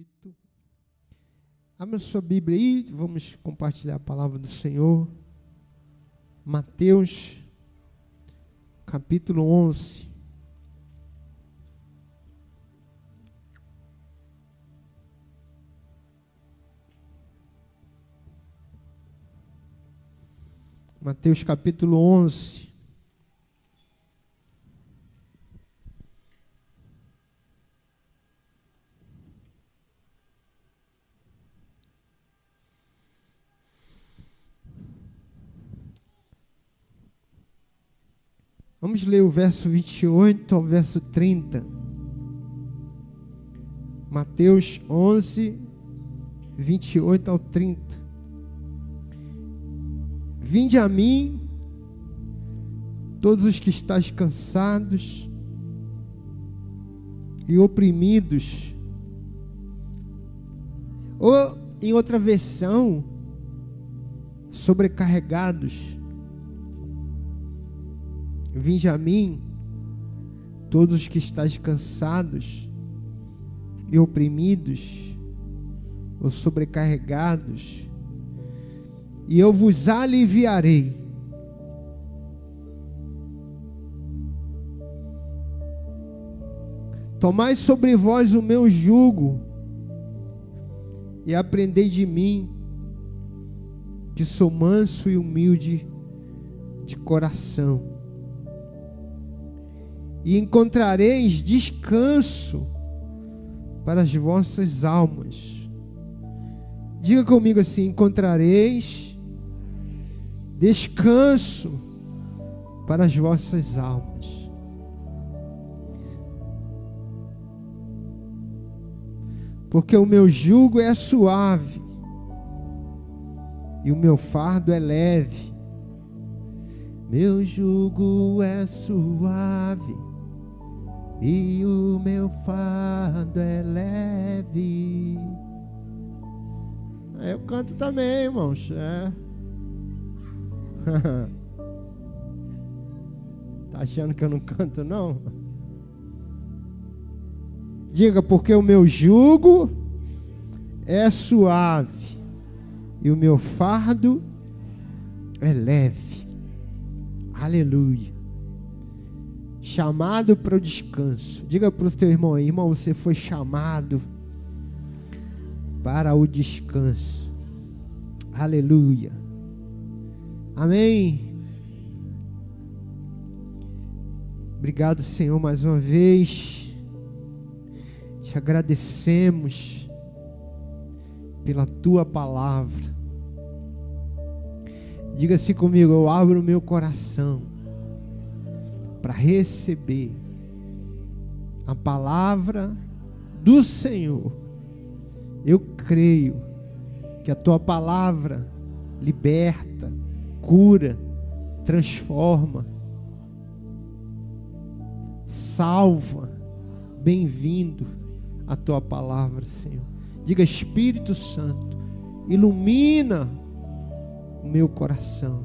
dito. Abra sua Bíblia aí, vamos compartilhar a palavra do Senhor. Mateus, capítulo 11. Mateus capítulo 11. Vamos ler o verso 28 ao verso 30. Mateus 11, 28 ao 30. Vinde a mim, todos os que estáis cansados e oprimidos. Ou, em outra versão, sobrecarregados Vinde a mim, todos os que estáis cansados e oprimidos ou sobrecarregados, e eu vos aliviarei. Tomai sobre vós o meu jugo e aprendei de mim, que sou manso e humilde de coração e encontrareis descanso para as vossas almas. Diga comigo assim: encontrareis descanso para as vossas almas. Porque o meu jugo é suave e o meu fardo é leve. Meu jugo é suave e o meu fardo é leve. Eu canto também, irmãos. É. tá achando que eu não canto, não? Diga, porque o meu jugo é suave e o meu fardo é leve. Aleluia chamado para o descanso. Diga para o teu irmão aí, irmão, você foi chamado para o descanso. Aleluia. Amém. Obrigado, Senhor, mais uma vez. Te agradecemos pela tua palavra. Diga-se comigo, eu abro o meu coração para receber a palavra do Senhor. Eu creio que a tua palavra liberta, cura, transforma, salva. Bem-vindo a tua palavra, Senhor. Diga, Espírito Santo, ilumina o meu coração.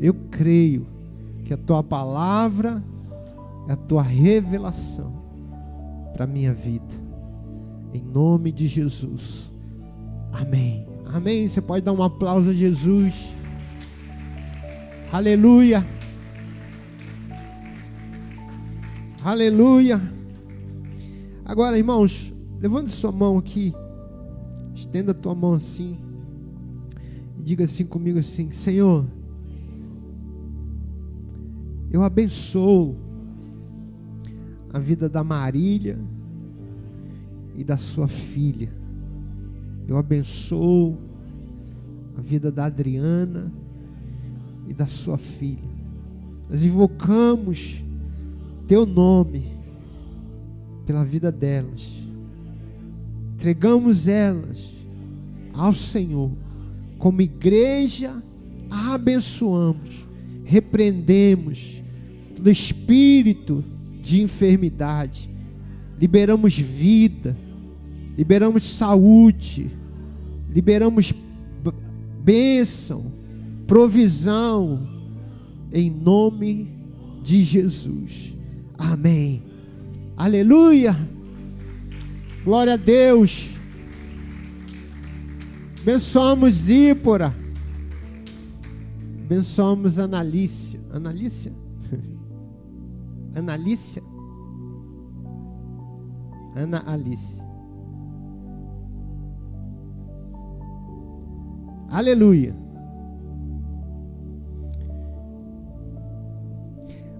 Eu creio que a tua palavra é a tua revelação para a minha vida. Em nome de Jesus. Amém. Amém. Você pode dar um aplauso a Jesus. Aleluia. Aleluia. Agora, irmãos, levante sua mão aqui. Estenda a tua mão assim. E diga assim comigo assim: Senhor, eu abençoo a vida da Marília e da sua filha. Eu abençoo a vida da Adriana e da sua filha. Nós invocamos teu nome pela vida delas. Entregamos elas ao Senhor. Como igreja, abençoamos, repreendemos todo espírito de enfermidade. Liberamos vida, liberamos saúde, liberamos bênção, provisão, em nome de Jesus. Amém. Aleluia. Glória a Deus. Abençoamos Zípora. Abençoamos Analícia. Analícia? Analícia? Ana Alice. Aleluia.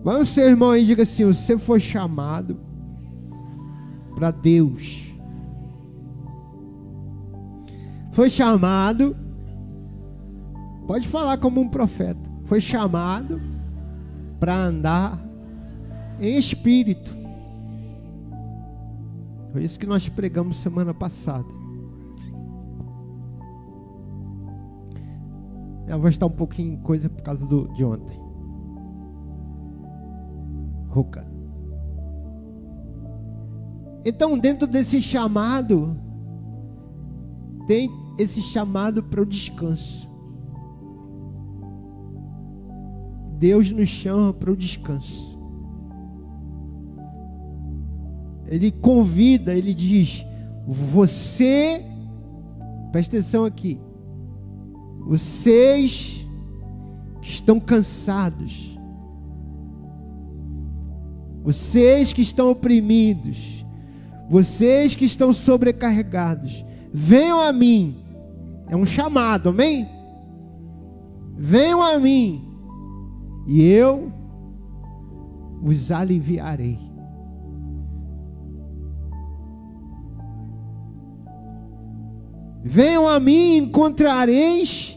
Vamos, seu irmão aí, diga assim: você foi chamado para Deus. Foi chamado, pode falar como um profeta. Foi chamado para andar em espírito. Foi isso que nós pregamos semana passada. Eu vou estar um pouquinho em coisa por causa do, de ontem. Ruca. Então, dentro desse chamado, tem esse chamado para o descanso. Deus nos chama para o descanso. Ele convida, ele diz: Você, presta atenção aqui, vocês que estão cansados, vocês que estão oprimidos, vocês que estão sobrecarregados, venham a mim. É um chamado, amém? Venham a mim, e eu os aliviarei. Venham a mim, encontrareis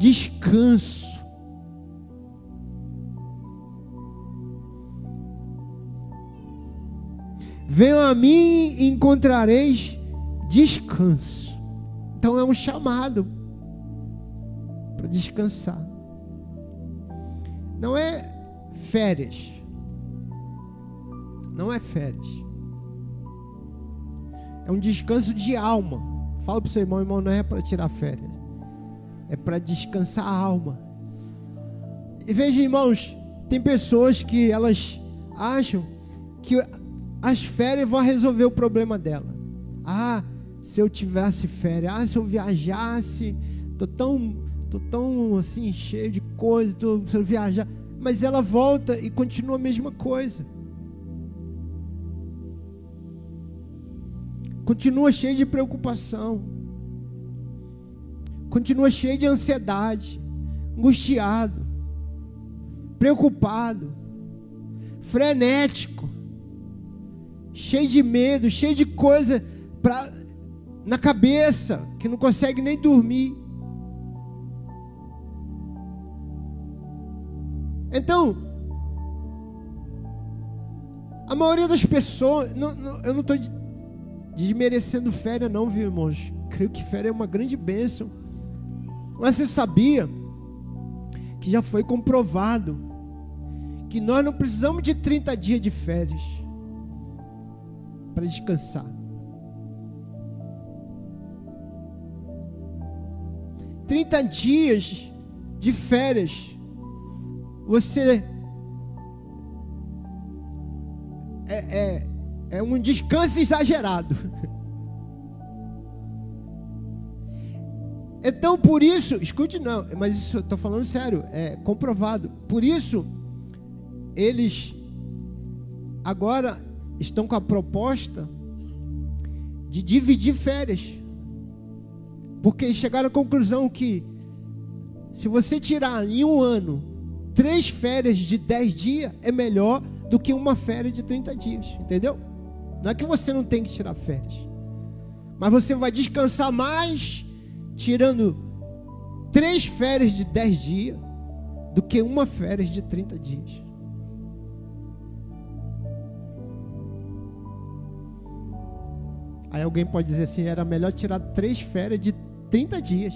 descanso. Venham a mim e encontrareis descanso. Então é um chamado para descansar. Não é férias. Não é férias. É um descanso de alma. Fala para o seu irmão, irmão, não é para tirar férias. É para descansar a alma. E veja, irmãos, tem pessoas que elas acham que as férias vão resolver o problema dela. Ah, se eu tivesse férias, ah, se eu viajasse, tô tão, tô tão assim cheio de coisas, tô, se eu viajar, mas ela volta e continua a mesma coisa. Continua cheio de preocupação. Continua cheio de ansiedade, angustiado, preocupado, frenético cheio de medo, cheio de coisa pra, na cabeça, que não consegue nem dormir. Então, a maioria das pessoas, não, não, eu não estou desmerecendo férias, não, viu, irmãos? Creio que férias é uma grande bênção. Mas você sabia que já foi comprovado que nós não precisamos de 30 dias de férias para descansar. Trinta dias de férias, você é, é, é um descanso exagerado. Então, por isso, escute não, mas isso estou falando sério, é comprovado. Por isso, eles agora estão com a proposta de dividir férias. Porque chegaram à conclusão que se você tirar em um ano três férias de dez dias, é melhor do que uma férias de 30 dias. Entendeu? Não é que você não tem que tirar férias. Mas você vai descansar mais tirando três férias de dez dias do que uma férias de 30 dias. Aí alguém pode dizer assim: era melhor tirar três férias de 30 dias.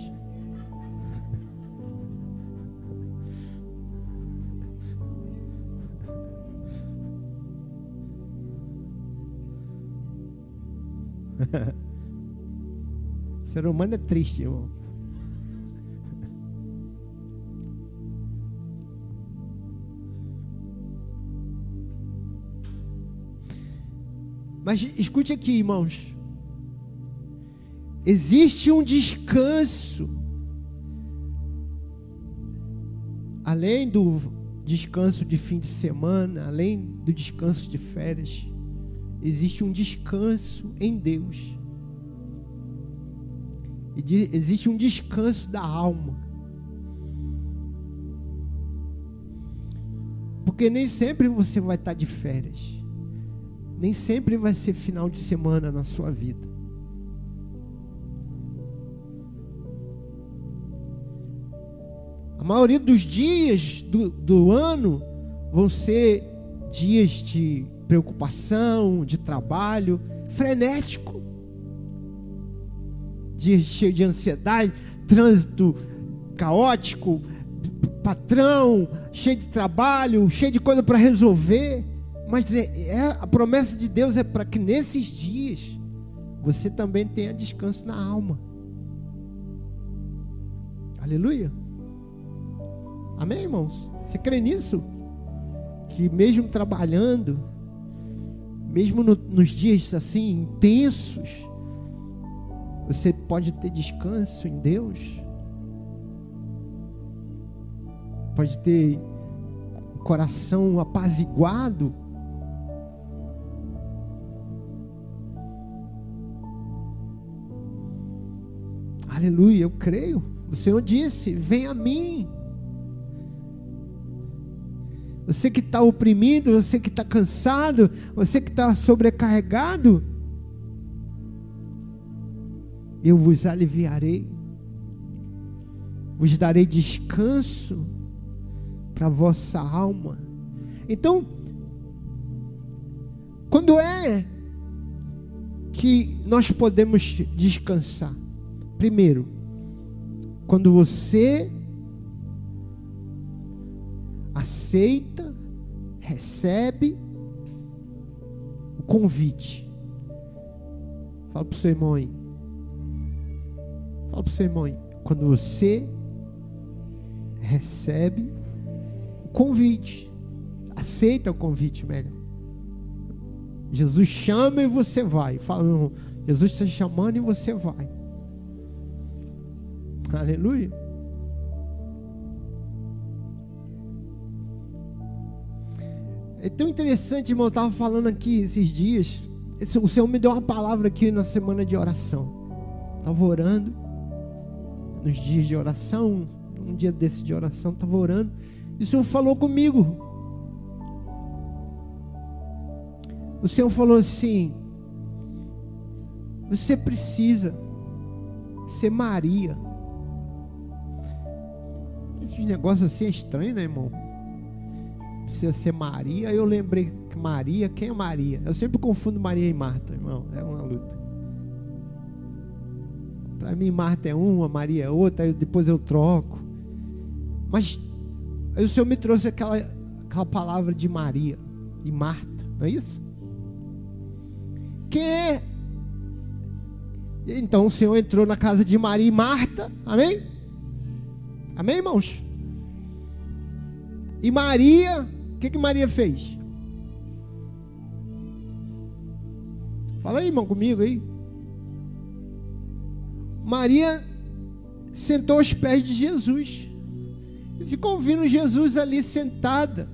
ser humano é triste, irmão. Mas escute aqui, irmãos. Existe um descanso. Além do descanso de fim de semana, além do descanso de férias, existe um descanso em Deus. Existe um descanso da alma. Porque nem sempre você vai estar de férias. Nem sempre vai ser final de semana na sua vida. A maioria dos dias do, do ano vão ser dias de preocupação, de trabalho, frenético. Dias cheios de ansiedade, trânsito caótico, patrão, cheio de trabalho, cheio de coisa para resolver. Mas é, é, a promessa de Deus é para que nesses dias você também tenha descanso na alma. Aleluia. Amém, irmãos? Você crê nisso? Que mesmo trabalhando, mesmo no, nos dias assim intensos, você pode ter descanso em Deus? Pode ter coração apaziguado? Aleluia, eu creio. O Senhor disse: Vem a mim. Você que está oprimido, você que está cansado, você que está sobrecarregado, eu vos aliviarei, vos darei descanso para vossa alma. Então, quando é que nós podemos descansar? Primeiro, quando você aceita, recebe o convite. Fala para o seu irmão aí. Fala para o seu irmão aí. Quando você recebe o convite, aceita o convite melhor. Jesus chama e você vai. Fala, meu irmão, Jesus está chamando e você vai. Aleluia. É tão interessante, irmão. Eu estava falando aqui esses dias. O Senhor me deu uma palavra aqui na semana de oração. Estava orando. Nos dias de oração. Um dia desse de oração, estava orando. E o Senhor falou comigo. O Senhor falou assim: Você precisa ser Maria. Esse negócio assim é estranho, né, irmão? Precisa ser Maria. Eu lembrei que Maria, quem é Maria? Eu sempre confundo Maria e Marta, irmão. É uma luta. Para mim, Marta é uma, Maria é outra, depois eu troco. Mas aí o Senhor me trouxe aquela, aquela palavra de Maria e Marta, não é isso? Quem é? Então o Senhor entrou na casa de Maria e Marta, amém? Amém, irmãos? E Maria o que, que Maria fez? Fala aí, irmão, comigo aí. Maria sentou aos pés de Jesus e ficou ouvindo Jesus ali sentada.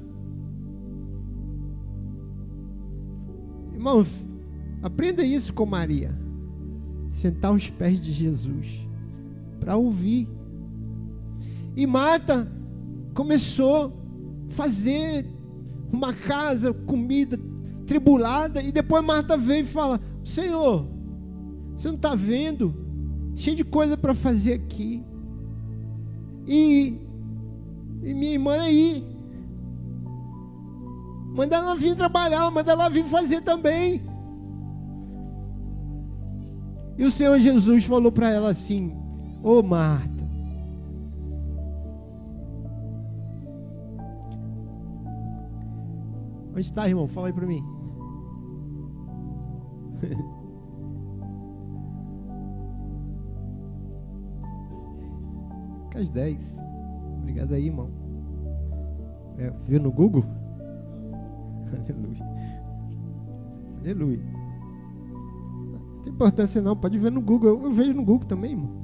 Irmão, aprenda isso com Maria. Sentar aos pés de Jesus para ouvir. E Marta começou fazer uma casa, comida tribulada, e depois Marta veio e fala: Senhor, você não está vendo? Cheio de coisa para fazer aqui. E, e minha irmã aí. Manda ela vir trabalhar, manda ela vir fazer também. E o Senhor Jesus falou para ela assim: Ô oh, Marta, Onde está, irmão? Fala aí para mim. Às 10. Obrigado aí, irmão. É, viu no Google? Aleluia. Aleluia. Não tem importância não, pode ver no Google. Eu, eu vejo no Google também, irmão.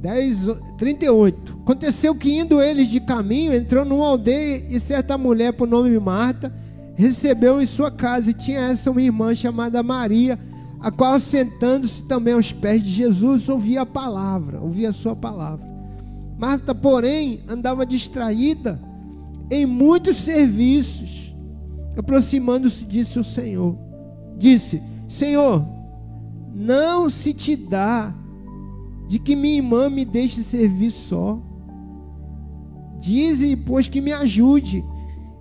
10, 38. Aconteceu que indo eles de caminho, entrou numa aldeia e certa mulher por nome Marta recebeu em sua casa e tinha essa uma irmã chamada Maria, a qual sentando-se também aos pés de Jesus ouvia a palavra, ouvia a sua palavra. Marta, porém, andava distraída em muitos serviços. Aproximando-se disse o Senhor, disse: Senhor, não se te dá de que minha irmã me deixe servir só. Dize, pois, que me ajude.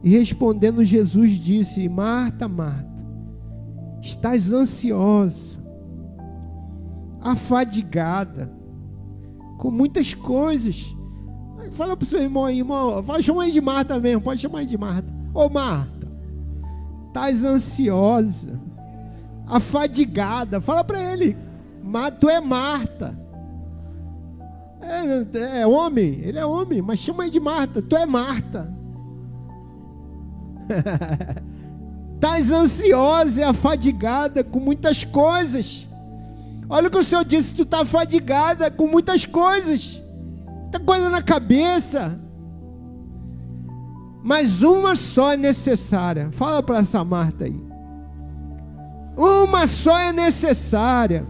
E respondendo Jesus disse: Marta, Marta, estás ansiosa, afadigada, com muitas coisas. Fala para o seu irmão aí, irmão, vai chamar de Marta mesmo, pode chamar de Marta. Ô Marta, estás ansiosa, afadigada. Fala para ele, tu é Marta. É, é homem, ele é homem, mas chama aí de Marta, tu é Marta. Estás ansiosa e afadigada com muitas coisas. Olha o que o Senhor disse: tu está afadigada com muitas coisas, muita coisa na cabeça. Mas uma só é necessária. Fala para essa Marta aí. Uma só é necessária.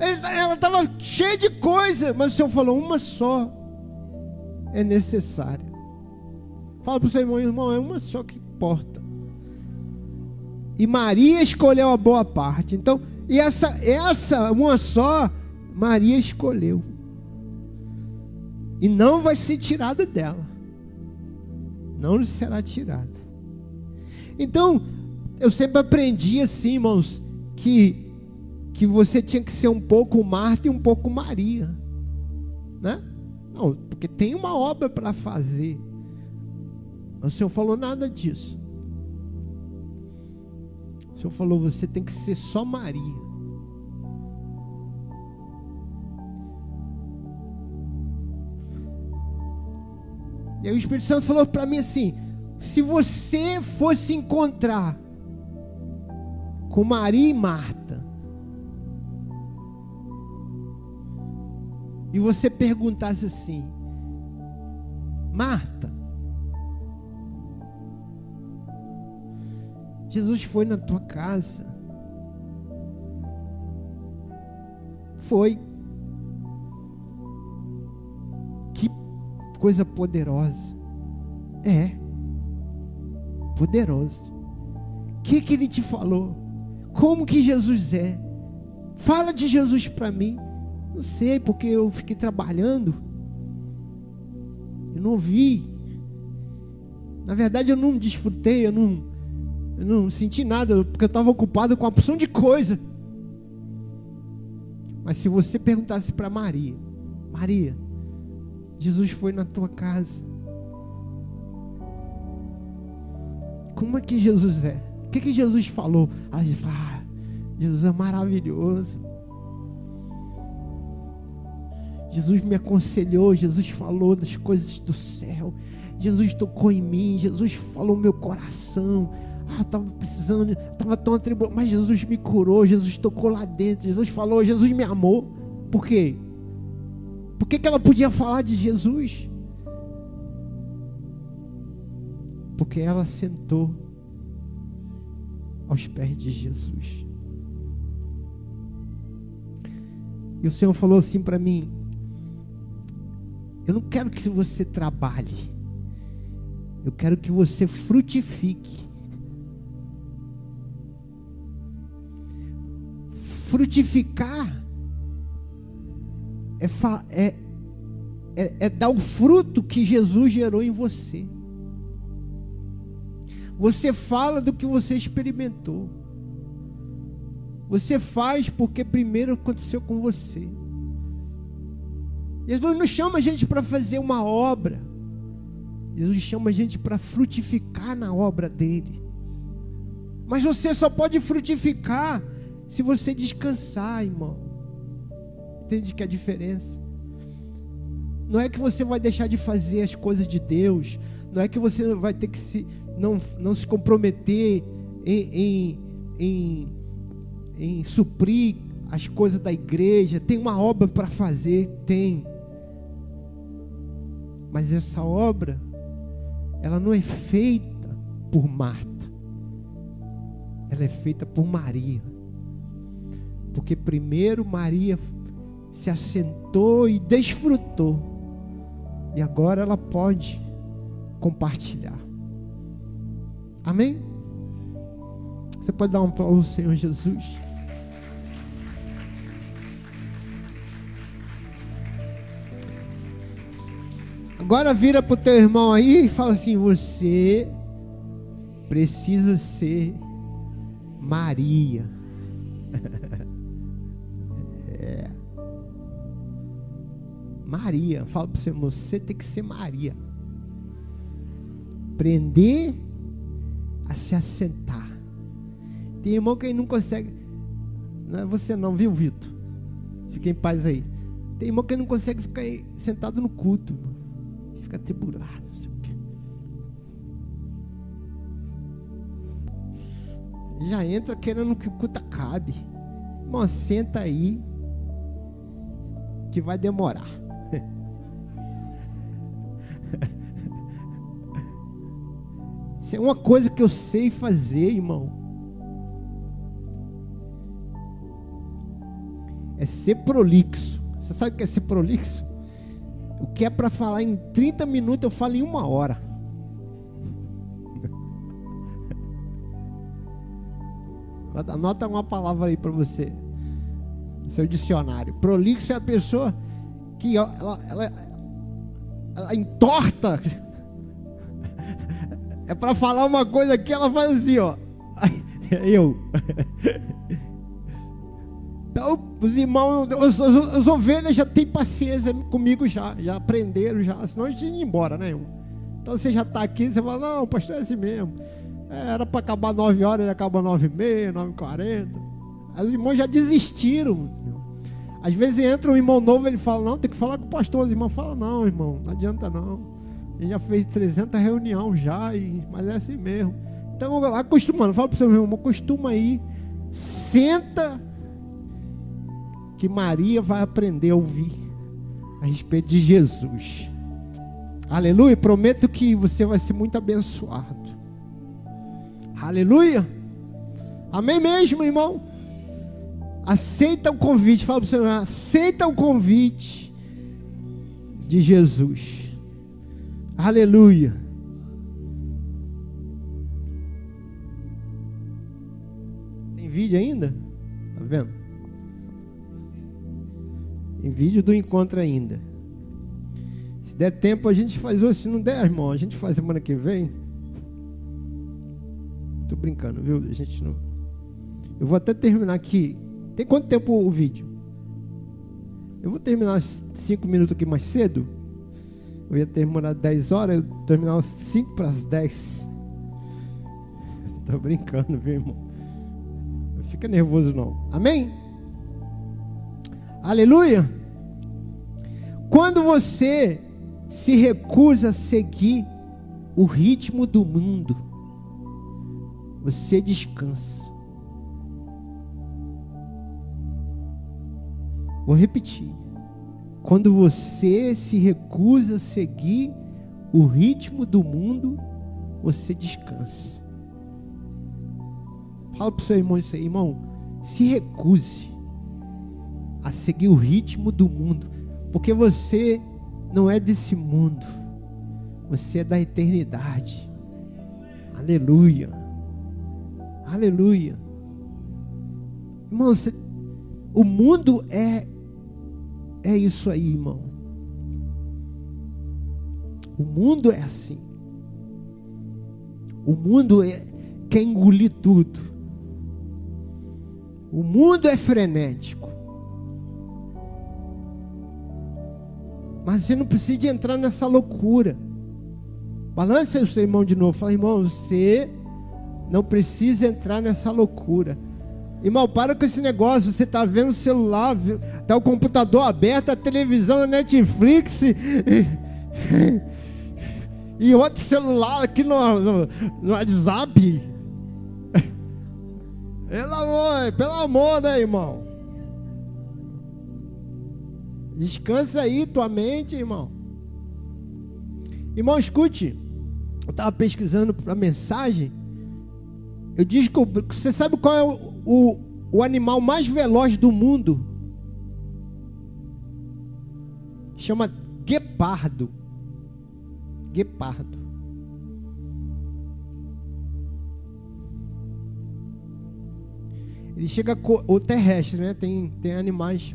Ela estava cheia de coisa, mas o Senhor falou: uma só é necessária. Fala para o seu irmão, irmão, é uma só que importa. E Maria escolheu a boa parte. Então, e essa, essa uma só, Maria escolheu. E não vai ser tirada dela. Não será tirada. Então, eu sempre aprendi assim, irmãos, que que você tinha que ser um pouco Marta e um pouco Maria, né? Não, porque tem uma obra para fazer. O Senhor falou nada disso. O Senhor falou: você tem que ser só Maria. E aí o Espírito Santo falou para mim assim: se você fosse encontrar com Maria e Marta, e você perguntasse assim: Marta, Jesus foi na tua casa. Foi. Que coisa poderosa. É. Poderoso. O que, que ele te falou? Como que Jesus é? Fala de Jesus para mim. Não sei, porque eu fiquei trabalhando. Eu não vi. Na verdade, eu não desfrutei, eu não, eu não senti nada, porque eu estava ocupado com uma porção de coisa. Mas se você perguntasse para Maria, Maria, Jesus foi na tua casa. Como é que Jesus é? O que, que Jesus falou? Ela diz, ah, Jesus é maravilhoso. Jesus me aconselhou, Jesus falou das coisas do céu. Jesus tocou em mim, Jesus falou meu coração. Ah, estava precisando, estava tão atribulado, mas Jesus me curou, Jesus tocou lá dentro, Jesus falou, Jesus me amou. Por quê? Por que, que ela podia falar de Jesus? Porque ela sentou aos pés de Jesus. E o Senhor falou assim para mim: Eu não quero que você trabalhe, eu quero que você frutifique. frutificar é, é, é, é dar o fruto que Jesus gerou em você. Você fala do que você experimentou. Você faz porque primeiro aconteceu com você. Jesus não chama a gente para fazer uma obra. Jesus chama a gente para frutificar na obra dele. Mas você só pode frutificar se você descansar, irmão, entende que é a diferença? Não é que você vai deixar de fazer as coisas de Deus, não é que você vai ter que se, não, não se comprometer em, em, em, em suprir as coisas da igreja, tem uma obra para fazer, tem. Mas essa obra, ela não é feita por Marta, ela é feita por Maria. Porque primeiro Maria se assentou e desfrutou, e agora ela pode compartilhar. Amém? Você pode dar um aplauso ao Senhor Jesus? Agora vira para o teu irmão aí e fala assim: Você precisa ser Maria. é. Maria. Fala para o seu irmão: Você tem que ser Maria. Aprender a se assentar. Tem irmão que não consegue. Não é você não, viu, Vitor? Fique em paz aí. Tem irmão que não consegue ficar sentado no culto. Fica atribulado. Não sei o quê. Já entra querendo que o culto acabe. Irmão, senta aí. Que vai demorar. Isso é uma coisa que eu sei fazer, irmão. É ser prolixo. Você sabe o que é ser prolixo? O que é para falar em 30 minutos, eu falo em uma hora. Anota uma palavra aí para você. Seu dicionário. Prolixo é a pessoa que ela, ela, ela entorta é para falar uma coisa que ela faz assim, ó. Eu. Os irmãos, as, as, ovelhas já têm paciência comigo já, já aprenderam já, senão a gente ia embora, né? Então você já está aqui, você fala, não, pastor é assim mesmo. É, era para acabar 9 horas, ele acaba 9 e meia, 9 e 40. Os irmãos já desistiram. Às vezes entra um irmão novo, ele fala, não, tem que falar com o pastor. Os irmãos falam, não, irmão, não adianta não. A gente já fez 300 reuniões já, e, mas é assim mesmo. Então, acostumando, fala para o seu irmão, acostuma aí, senta, que Maria vai aprender a ouvir a respeito de Jesus. Aleluia, prometo que você vai ser muito abençoado. Aleluia. Amém mesmo, irmão? Aceita o convite, fala para o irmão, aceita o convite de Jesus. Aleluia. Tem vídeo ainda? Tá vendo? Tem vídeo do encontro ainda. Se der tempo, a gente faz hoje. Se não der, irmão, a gente faz semana que vem. Tô brincando, viu? A gente não. Eu vou até terminar aqui. Tem quanto tempo o vídeo? Eu vou terminar cinco minutos aqui mais cedo. Eu ia terminar 10 horas, eu terminava 5 para as 10. Tô brincando, viu, irmão? Não fica nervoso, não. Amém? Aleluia! Quando você se recusa a seguir o ritmo do mundo, você descansa. Vou repetir. Quando você se recusa a seguir o ritmo do mundo, você descansa. Fala para o seu irmão isso aí, irmão. Se recuse a seguir o ritmo do mundo, porque você não é desse mundo, você é da eternidade. Aleluia, aleluia. Irmão, você, o mundo é é isso aí, irmão. O mundo é assim. O mundo é, quer engolir tudo. O mundo é frenético. Mas você não precisa entrar nessa loucura. Balance o seu irmão de novo. Fala, irmão, você não precisa entrar nessa loucura. Irmão, para com esse negócio. Você está vendo o celular, está o computador aberto, a televisão, a Netflix e, e outro celular aqui no, no, no WhatsApp. Pelo amor, pelo amor, né, irmão? Descansa aí tua mente, irmão. Irmão, escute. Eu estava pesquisando para mensagem. Eu descobri. Você sabe qual é o, o, o animal mais veloz do mundo? Chama guepardo. Guepardo. Ele chega o terrestre, né? Tem, tem animais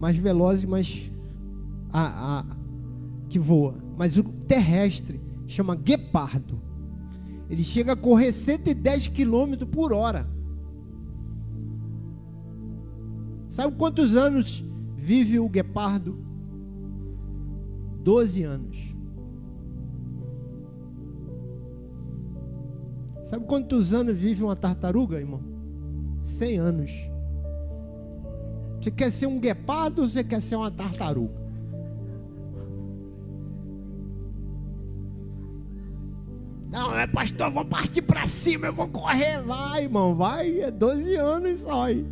mais velozes, mas a, a, que voa. Mas o terrestre chama guepardo. Ele chega a correr 110 km por hora. Sabe quantos anos vive o guepardo? 12 anos. Sabe quantos anos vive uma tartaruga, irmão? 100 anos. Você quer ser um guepardo ou você quer ser uma tartaruga? Não, é pastor, eu vou partir para cima, eu vou correr. Vai, irmão, vai. É 12 anos só. Aí.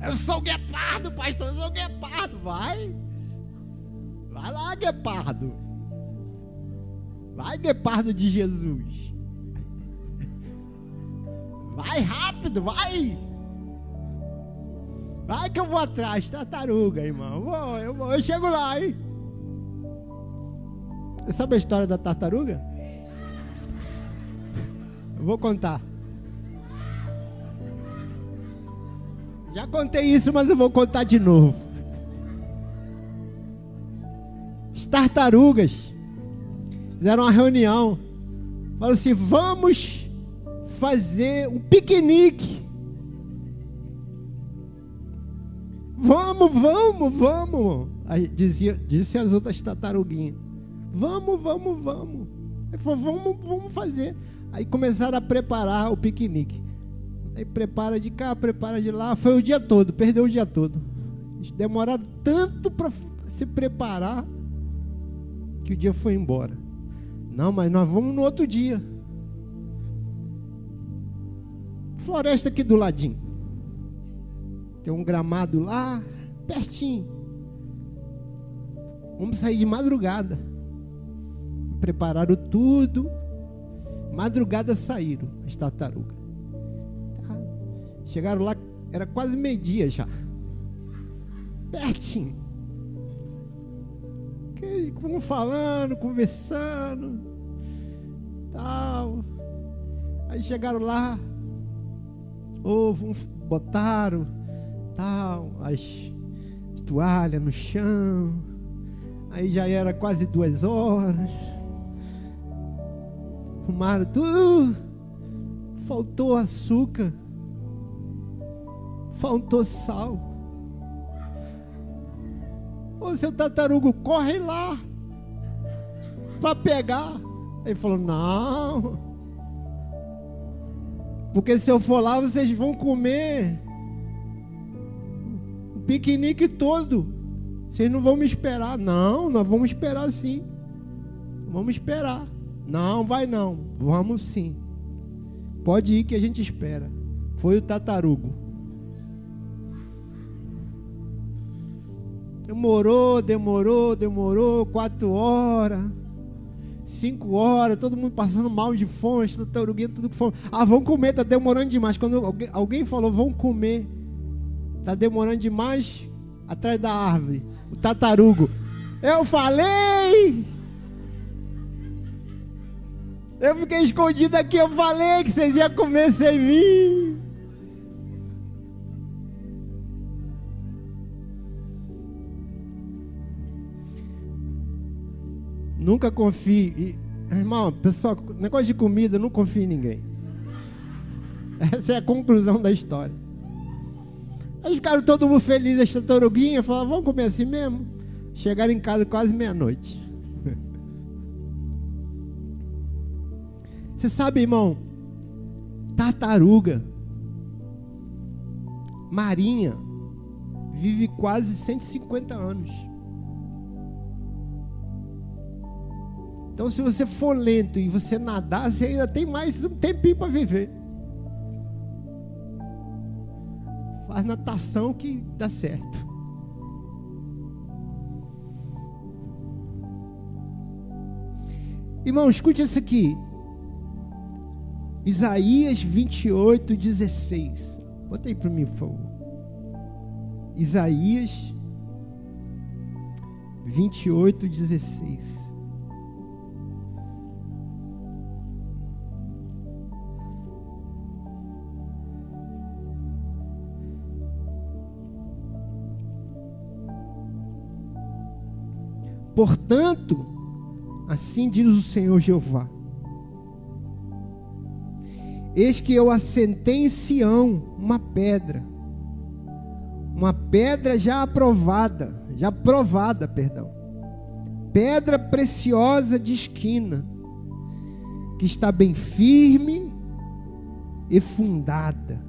Eu sou guepardo, pastor, eu sou guepardo. Vai. Vai lá, guepardo. Vai, guepardo de Jesus. Vai rápido, vai. Vai que eu vou atrás, tartaruga, irmão. Vou, eu, vou, eu chego lá, hein? Você sabe a história da tartaruga? Eu vou contar. Já contei isso, mas eu vou contar de novo. As tartarugas fizeram uma reunião. Falaram assim: vamos fazer um piquenique Vamos, vamos, vamos. Dizia, disse as outras tartaruguinhas. Vamos, vamos, vamos. Ele falou, vamos, vamos fazer. Aí começaram a preparar o piquenique. Aí prepara de cá, prepara de lá. Foi o dia todo, perdeu o dia todo. Eles demoraram tanto para se preparar que o dia foi embora. Não, mas nós vamos no outro dia. Floresta aqui do ladinho. Tem um gramado lá, pertinho. Vamos sair de madrugada. Prepararam tudo. Madrugada saíram as tartarugas. Tá. Chegaram lá, era quase meio-dia já. Pertinho. Vamos falando, conversando. Tal. Aí chegaram lá. Ovo, botaram tal, as toalhas no chão. Aí já era quase duas horas. Arrumaram tudo. Faltou açúcar. Faltou sal. Ô seu tartarugo, corre lá para pegar. Ele falou: Não, porque se eu for lá, vocês vão comer piquenique todo. Vocês não vão me esperar. Não, nós vamos esperar sim. Vamos esperar. Não, vai não. Vamos sim. Pode ir que a gente espera. Foi o tatarugo. Demorou, demorou, demorou. Quatro horas. Cinco horas, todo mundo passando mal de fome, tartaruguinha tudo com fome. Ah, vão comer, tá demorando demais. Quando alguém falou, vão comer. Está demorando demais atrás da árvore. O tatarugo. Eu falei! Eu fiquei escondido aqui, eu falei que vocês iam comer sem mim. Nunca confie. Irmão, pessoal, negócio de comida, não confie em ninguém. Essa é a conclusão da história. Aí ficaram todo mundo felizes, esta taruguinha, falaram, vamos comer assim mesmo? Chegaram em casa quase meia-noite. Você sabe, irmão, tartaruga, marinha, vive quase 150 anos. Então, se você for lento e você nadar, você ainda tem mais um tempinho para viver. Faz natação que dá certo. Irmão, escute isso aqui. Isaías 28, 16. Bota aí para mim, por favor. Isaías 28, 16. Portanto, assim diz o Senhor Jeová: Eis que eu assentei em Sião uma pedra, uma pedra já aprovada, já provada, perdão, pedra preciosa de esquina, que está bem firme e fundada.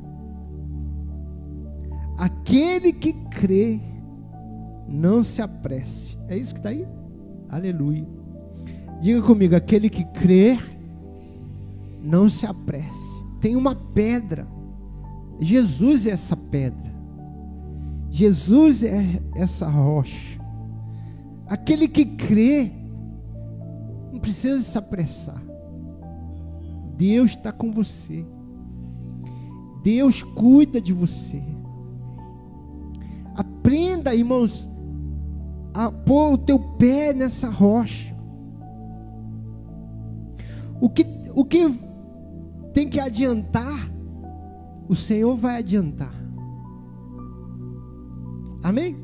Aquele que crê, não se apresse. É isso que está aí? Aleluia. Diga comigo: aquele que crê, não se apresse. Tem uma pedra. Jesus é essa pedra. Jesus é essa rocha. Aquele que crê, não precisa se apressar. Deus está com você. Deus cuida de você. Aprenda, irmãos, a pôr o teu pé nessa rocha. O que, o que tem que adiantar, o Senhor vai adiantar. Amém?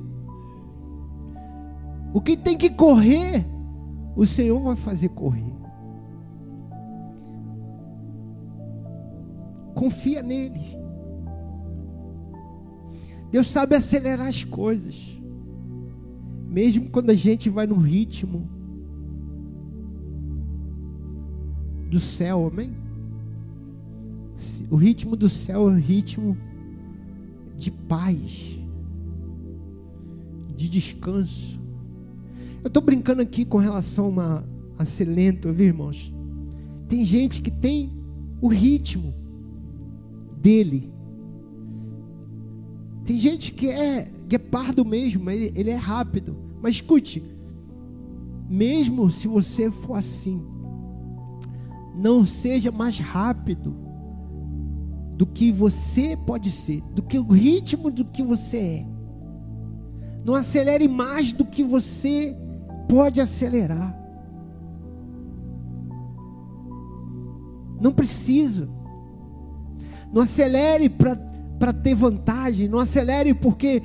O que tem que correr, o Senhor vai fazer correr. Confia nele. Deus sabe acelerar as coisas. Mesmo quando a gente vai no ritmo do céu, amém? O ritmo do céu é o ritmo de paz, de descanso. Eu estou brincando aqui com relação a, a Celento, viu, irmãos? Tem gente que tem o ritmo dele. Tem gente que é guepardo mesmo, ele, ele é rápido. Mas escute, mesmo se você for assim, não seja mais rápido do que você pode ser, do que o ritmo do que você é. Não acelere mais do que você pode acelerar. Não precisa. Não acelere para ter vantagem. Não acelere porque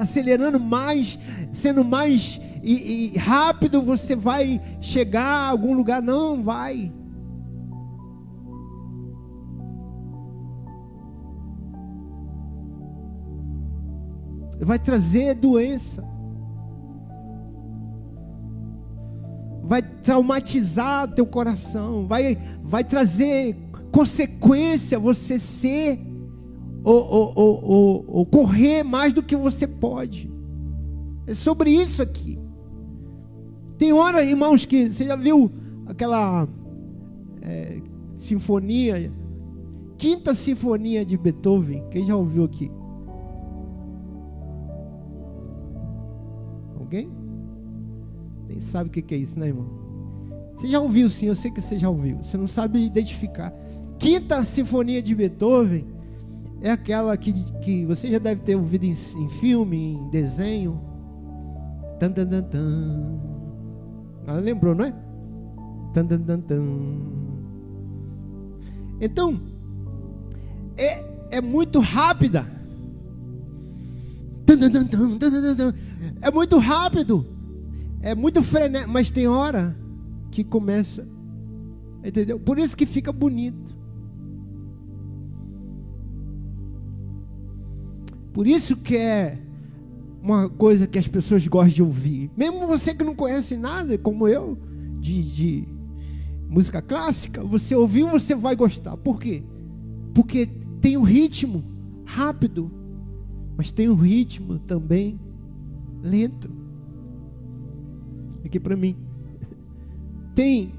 acelerando mais, sendo mais e, e rápido você vai chegar a algum lugar. Não vai. Vai trazer doença. Vai traumatizar teu coração. Vai, vai trazer consequência você ser ou, ou, ou, ou, correr mais do que você pode. É sobre isso aqui. Tem hora, irmãos, que você já viu aquela é, sinfonia, quinta sinfonia de Beethoven? Quem já ouviu aqui? Alguém? Nem sabe o que é isso, né, irmão? Você já ouviu sim, eu sei que você já ouviu. Você não sabe identificar. Quinta sinfonia de Beethoven é aquela que, que você já deve ter ouvido em, em filme, em desenho. Tan, tan, tan, tan. Ela lembrou, não é? Tan, tan, tan, tan. Então, é, é muito rápida. Tan, tan, tan, É muito rápido. É muito frenético. Mas tem hora que começa. Entendeu? Por isso que fica bonito. Por isso que é uma coisa que as pessoas gostam de ouvir. Mesmo você que não conhece nada, como eu, de, de música clássica, você ouviu, você vai gostar. Por quê? Porque tem o um ritmo rápido, mas tem um ritmo também lento. Aqui para mim. Tem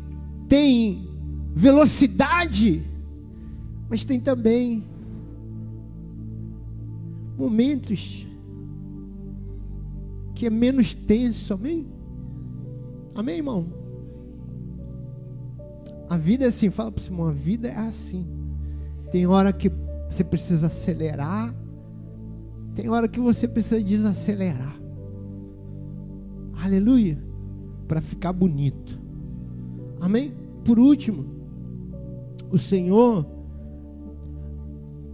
tem velocidade, mas tem também momentos que é menos tenso, amém? Amém, irmão? A vida é assim, fala para o irmão, a vida é assim. Tem hora que você precisa acelerar, tem hora que você precisa desacelerar. Aleluia. Para ficar bonito. Amém? Por último, o Senhor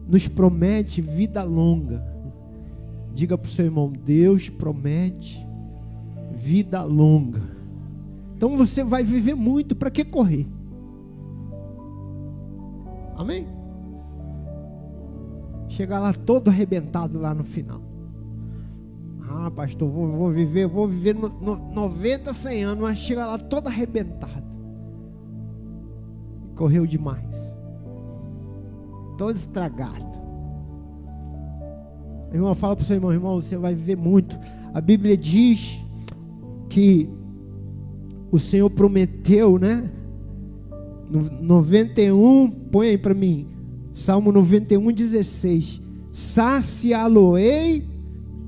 nos promete vida longa. Diga para o seu irmão: Deus promete vida longa. Então você vai viver muito, para que correr? Amém? Chegar lá todo arrebentado lá no final. Ah, pastor, vou, vou viver, vou viver no, no 90, 100 anos, mas chega lá todo arrebentado. Correu demais. Todo estragado. Irmão, fala para o seu irmão, irmão, você vai viver muito. A Bíblia diz que o Senhor prometeu, né? 91, põe aí para mim. Salmo 91, 16. Saciá-lo-ei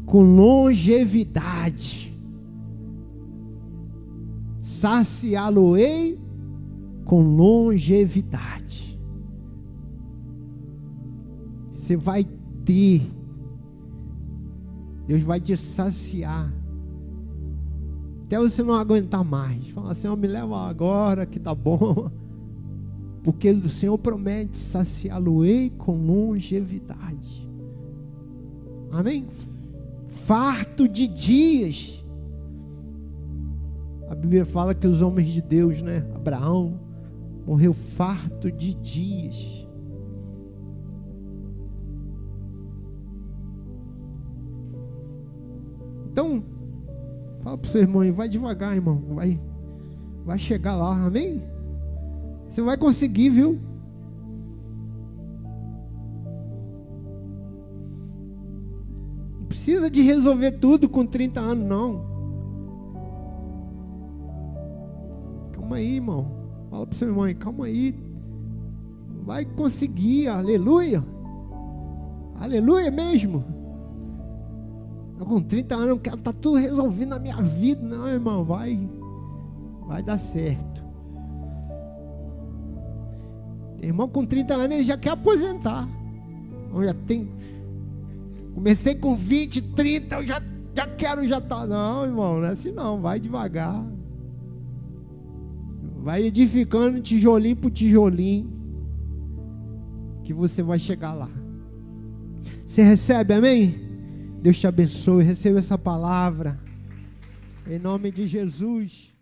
com longevidade. Saciá-lo-ei com longevidade. Você vai ter. Deus vai te saciar. Até você não aguentar mais. Fala, Senhor, me leva agora que tá bom. Porque o Senhor promete saciá-lo-ei com longevidade. Amém? Farto de dias. A Bíblia fala que os homens de Deus, né? Abraão morreu farto de dias. Então, fala para o seu irmão, vai devagar, irmão, vai, vai chegar lá, amém? Você vai conseguir, viu? Não precisa de resolver tudo com 30 anos, não. Calma aí, irmão. Fala para seu irmão, calma aí. Vai conseguir, aleluia. Aleluia mesmo. Eu com 30 anos eu quero estar tá tudo resolvido na minha vida. Não, irmão, vai. Vai dar certo. Tem irmão com 30 anos, ele já quer aposentar. Eu já tem. Comecei com 20, 30, eu já, já quero já. Tá. Não, irmão, não é assim não. Vai devagar. Vai edificando tijolinho por tijolinho. Que você vai chegar lá. Você recebe, amém? Deus te abençoe. Receba essa palavra. Em nome de Jesus.